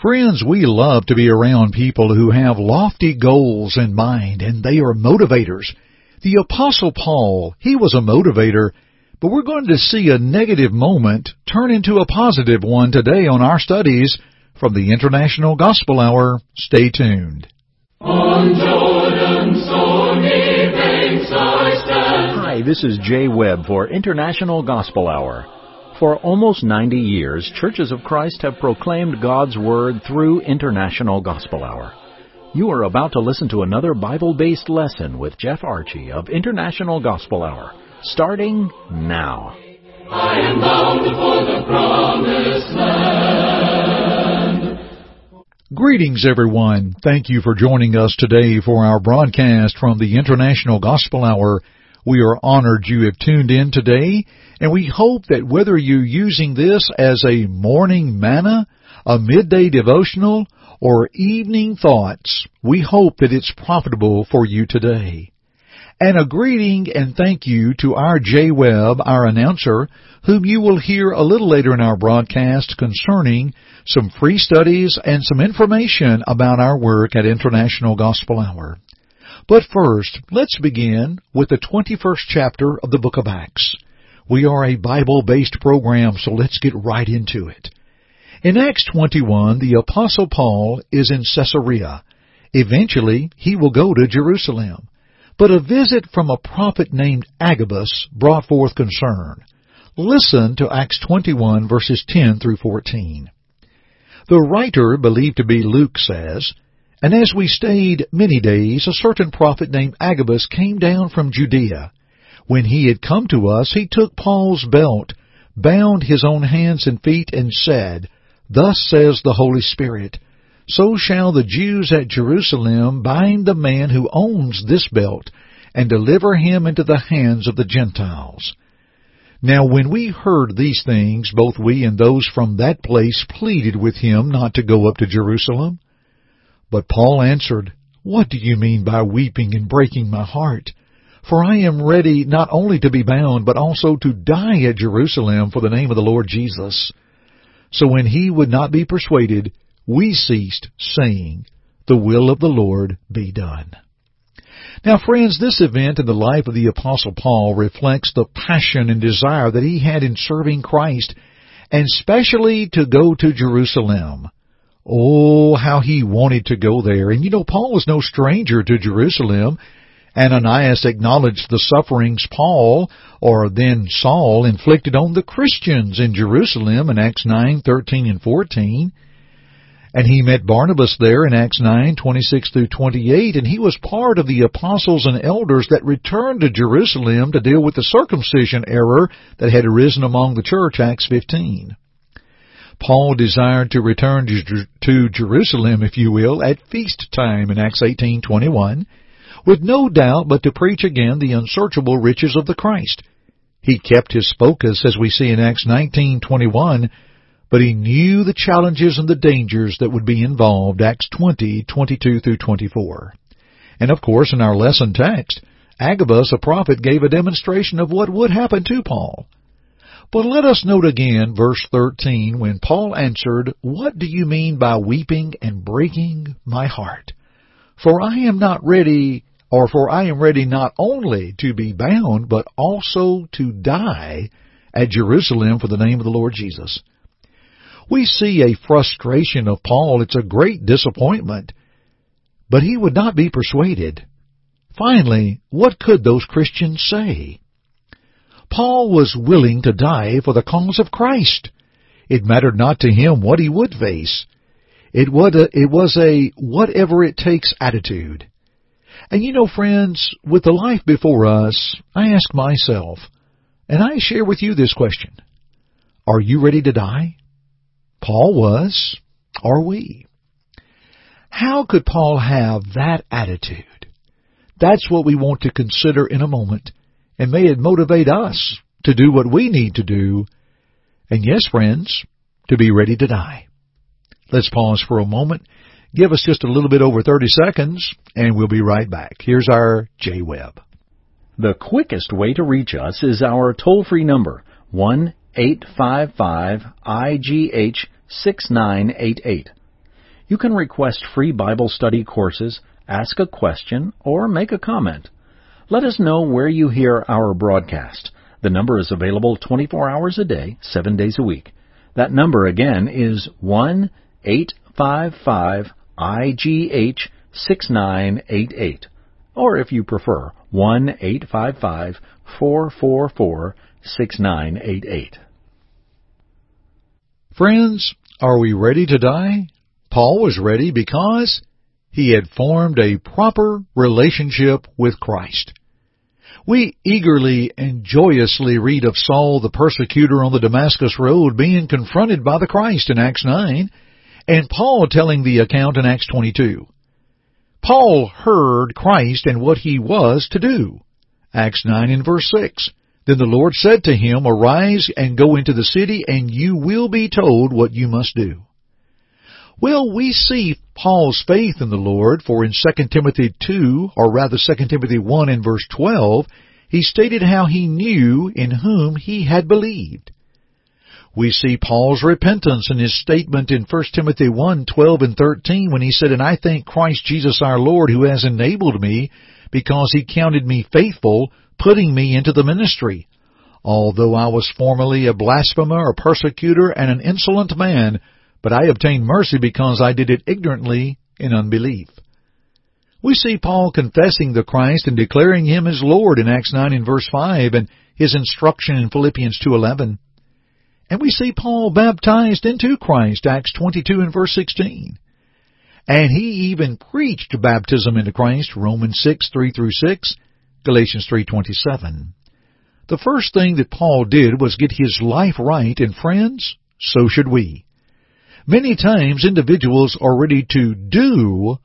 Friends, we love to be around people who have lofty goals in mind and they are motivators. The apostle Paul, he was a motivator, but we're going to see a negative moment turn into a positive one today on our studies from the International Gospel Hour. Stay tuned. On Jordan's stormy banks I stand. Hi, this is Jay Webb for International Gospel Hour. For almost 90 years, Churches of Christ have proclaimed God's Word through International Gospel Hour. You are about to listen to another Bible based lesson with Jeff Archie of International Gospel Hour, starting now. I am bound for the promised land. Greetings, everyone. Thank you for joining us today for our broadcast from the International Gospel Hour. We are honored you have tuned in today, and we hope that whether you're using this as a morning manna, a midday devotional, or evening thoughts, we hope that it's profitable for you today. And a greeting and thank you to our Jay Webb, our announcer, whom you will hear a little later in our broadcast concerning some free studies and some information about our work at International Gospel Hour. But first, let's begin with the 21st chapter of the book of Acts. We are a Bible-based program, so let's get right into it. In Acts 21, the Apostle Paul is in Caesarea. Eventually, he will go to Jerusalem. But a visit from a prophet named Agabus brought forth concern. Listen to Acts 21 verses 10 through 14. The writer, believed to be Luke, says, and as we stayed many days, a certain prophet named Agabus came down from Judea. When he had come to us, he took Paul's belt, bound his own hands and feet, and said, Thus says the Holy Spirit, So shall the Jews at Jerusalem bind the man who owns this belt, and deliver him into the hands of the Gentiles. Now when we heard these things, both we and those from that place pleaded with him not to go up to Jerusalem. But Paul answered, What do you mean by weeping and breaking my heart? For I am ready not only to be bound, but also to die at Jerusalem for the name of the Lord Jesus. So when he would not be persuaded, we ceased, saying, The will of the Lord be done. Now friends, this event in the life of the Apostle Paul reflects the passion and desire that he had in serving Christ, and specially to go to Jerusalem. Oh, how he wanted to go there. And you know, Paul was no stranger to Jerusalem. Ananias acknowledged the sufferings Paul, or then Saul, inflicted on the Christians in Jerusalem in Acts 9:13 and 14. And he met Barnabas there in Acts 9:26 through 28, and he was part of the apostles and elders that returned to Jerusalem to deal with the circumcision error that had arisen among the church, Acts 15. Paul desired to return to Jerusalem, if you will, at feast time in Acts 18:21, with no doubt but to preach again the unsearchable riches of the Christ. He kept his focus as we see in Acts 19:21, but he knew the challenges and the dangers that would be involved, Acts 20:22 through 24. And of course, in our lesson text, Agabus, a prophet, gave a demonstration of what would happen to Paul. But let us note again verse 13 when Paul answered, What do you mean by weeping and breaking my heart? For I am not ready, or for I am ready not only to be bound, but also to die at Jerusalem for the name of the Lord Jesus. We see a frustration of Paul. It's a great disappointment. But he would not be persuaded. Finally, what could those Christians say? Paul was willing to die for the cause of Christ. It mattered not to him what he would face. It, uh, it was a whatever it takes attitude. And you know, friends, with the life before us, I ask myself, and I share with you this question. Are you ready to die? Paul was. Are we? How could Paul have that attitude? That's what we want to consider in a moment and may it motivate us to do what we need to do, and yes, friends, to be ready to die. Let's pause for a moment. Give us just a little bit over 30 seconds, and we'll be right back. Here's our Jay Webb. The quickest way to reach us is our toll-free number, 1-855-IGH-6988. You can request free Bible study courses, ask a question, or make a comment. Let us know where you hear our broadcast. The number is available 24 hours a day, 7 days a week. That number again is 1 855 IGH 6988. Or if you prefer, 1 855 444 6988. Friends, are we ready to die? Paul was ready because he had formed a proper relationship with Christ. We eagerly and joyously read of Saul the persecutor on the Damascus road being confronted by the Christ in Acts 9, and Paul telling the account in Acts 22. Paul heard Christ and what he was to do. Acts 9 and verse 6. Then the Lord said to him, Arise and go into the city, and you will be told what you must do. Well, we see Paul's faith in the Lord, for in 2 Timothy 2, or rather 2 Timothy 1 and verse 12, he stated how he knew in whom he had believed. We see Paul's repentance in his statement in 1 Timothy 1, 12 and 13 when he said, And I thank Christ Jesus our Lord who has enabled me, because he counted me faithful, putting me into the ministry. Although I was formerly a blasphemer, a persecutor, and an insolent man, but I obtained mercy because I did it ignorantly in unbelief. We see Paul confessing the Christ and declaring him as Lord in Acts 9 and verse 5 and his instruction in Philippians 2:11. And we see Paul baptized into Christ, Acts 22 and verse 16. And he even preached baptism into Christ, Romans 6, 3 through 6, Galatians 3.27. The first thing that Paul did was get his life right, and friends, so should we. Many times individuals are ready to do,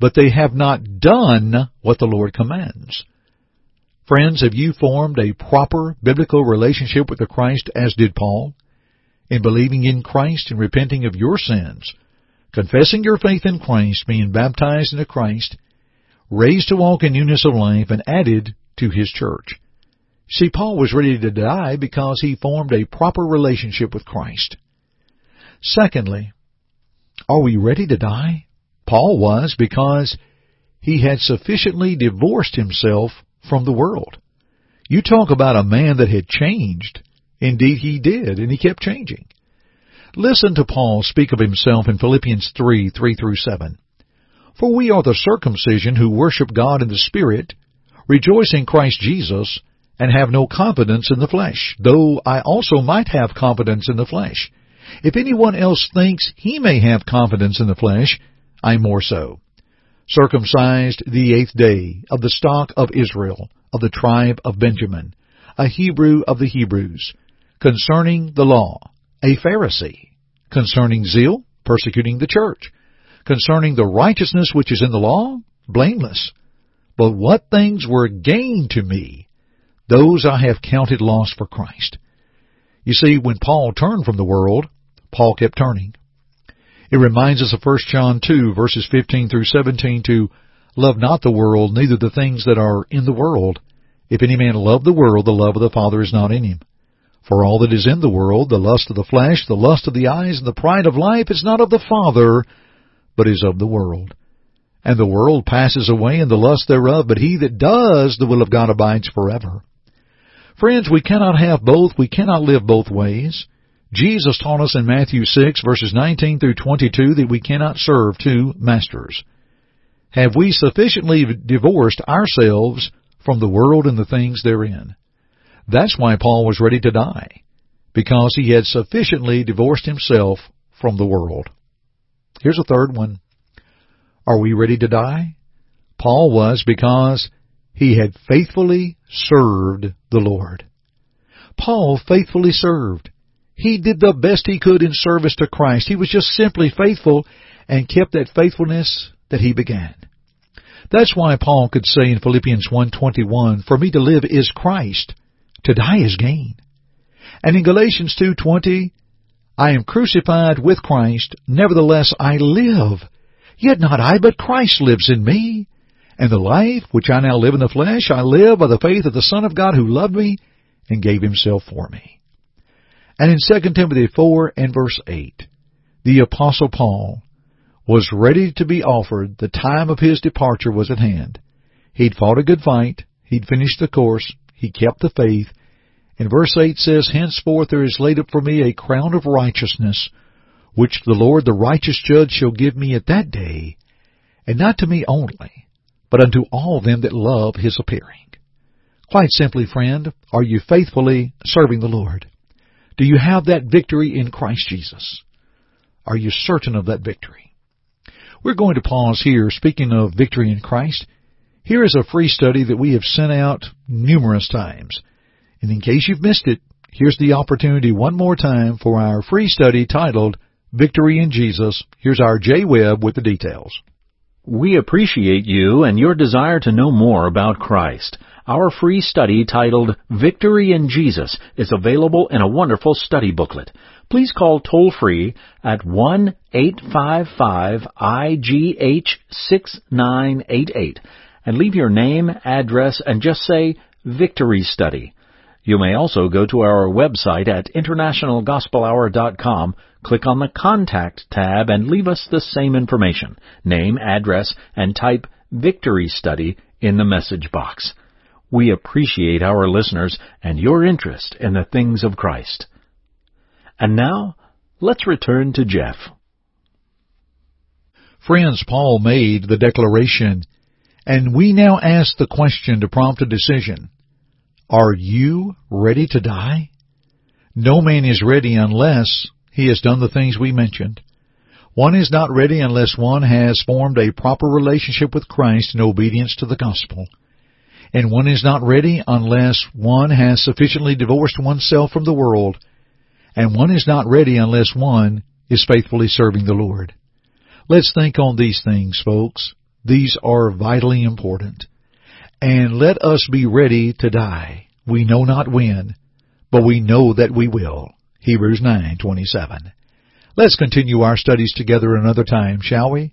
but they have not done what the Lord commands. Friends, have you formed a proper biblical relationship with the Christ as did Paul? In believing in Christ and repenting of your sins, confessing your faith in Christ, being baptized into Christ, raised to walk in newness of life, and added to his church. See, Paul was ready to die because he formed a proper relationship with Christ. Secondly, are we ready to die? Paul was because he had sufficiently divorced himself from the world. You talk about a man that had changed. Indeed, he did, and he kept changing. Listen to Paul speak of himself in Philippians 3 3 through 7. For we are the circumcision who worship God in the Spirit, rejoice in Christ Jesus, and have no confidence in the flesh, though I also might have confidence in the flesh. If anyone else thinks he may have confidence in the flesh, I more so. Circumcised the eighth day, of the stock of Israel, of the tribe of Benjamin, a Hebrew of the Hebrews, concerning the law, a Pharisee, concerning zeal, persecuting the church, concerning the righteousness which is in the law, blameless. But what things were gain to me, those I have counted loss for Christ. You see, when Paul turned from the world, Paul kept turning. It reminds us of 1 John 2 verses 15 through 17 to love not the world, neither the things that are in the world. If any man love the world, the love of the Father is not in him. For all that is in the world, the lust of the flesh, the lust of the eyes, and the pride of life is not of the Father, but is of the world. And the world passes away and the lust thereof, but he that does the will of God abides forever. Friends, we cannot have both. We cannot live both ways. Jesus taught us in Matthew 6 verses 19 through 22 that we cannot serve two masters. Have we sufficiently divorced ourselves from the world and the things therein? That's why Paul was ready to die, because he had sufficiently divorced himself from the world. Here's a third one. Are we ready to die? Paul was because he had faithfully served the Lord. Paul faithfully served. He did the best he could in service to Christ. He was just simply faithful and kept that faithfulness that he began. That's why Paul could say in Philippians 1:21, "For me to live is Christ, to die is gain." And in Galatians 2:20, I am crucified with Christ, nevertheless I live. Yet not I, but Christ lives in me. And the life which I now live in the flesh, I live by the faith of the Son of God who loved me and gave himself for me. And in 2 Timothy 4 and verse 8, the Apostle Paul was ready to be offered, the time of his departure was at hand. He'd fought a good fight, he'd finished the course, he kept the faith, and verse 8 says, Henceforth there is laid up for me a crown of righteousness, which the Lord the righteous judge shall give me at that day, and not to me only, but unto all them that love his appearing. Quite simply, friend, are you faithfully serving the Lord? Do you have that victory in Christ Jesus? Are you certain of that victory? We're going to pause here. Speaking of victory in Christ, here is a free study that we have sent out numerous times. And in case you've missed it, here's the opportunity one more time for our free study titled Victory in Jesus. Here's our Jay Webb with the details. We appreciate you and your desire to know more about Christ. Our free study titled Victory in Jesus is available in a wonderful study booklet. Please call toll free at 1-855-IGH-6988 and leave your name, address, and just say Victory Study. You may also go to our website at internationalgospelhour.com, click on the Contact tab, and leave us the same information, name, address, and type Victory Study in the message box. We appreciate our listeners and your interest in the things of Christ. And now, let's return to Jeff. Friends, Paul made the declaration, and we now ask the question to prompt a decision. Are you ready to die? No man is ready unless he has done the things we mentioned. One is not ready unless one has formed a proper relationship with Christ in obedience to the gospel and one is not ready unless one has sufficiently divorced oneself from the world, and one is not ready unless one is faithfully serving the Lord. Let's think on these things, folks. These are vitally important. And let us be ready to die. We know not when, but we know that we will. Hebrews 9:27. Let's continue our studies together another time, shall we?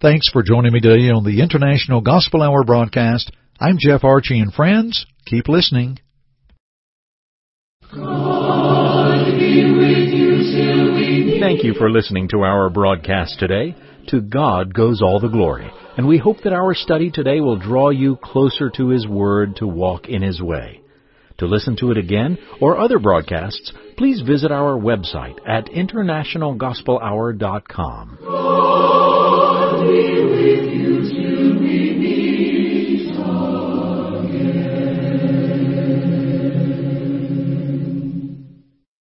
Thanks for joining me today on the International Gospel Hour broadcast I'm Jeff Archie, and friends, keep listening. Thank you for listening to our broadcast today. To God goes all the glory, and we hope that our study today will draw you closer to His Word to walk in His way. To listen to it again or other broadcasts, please visit our website at internationalgospelhour.com.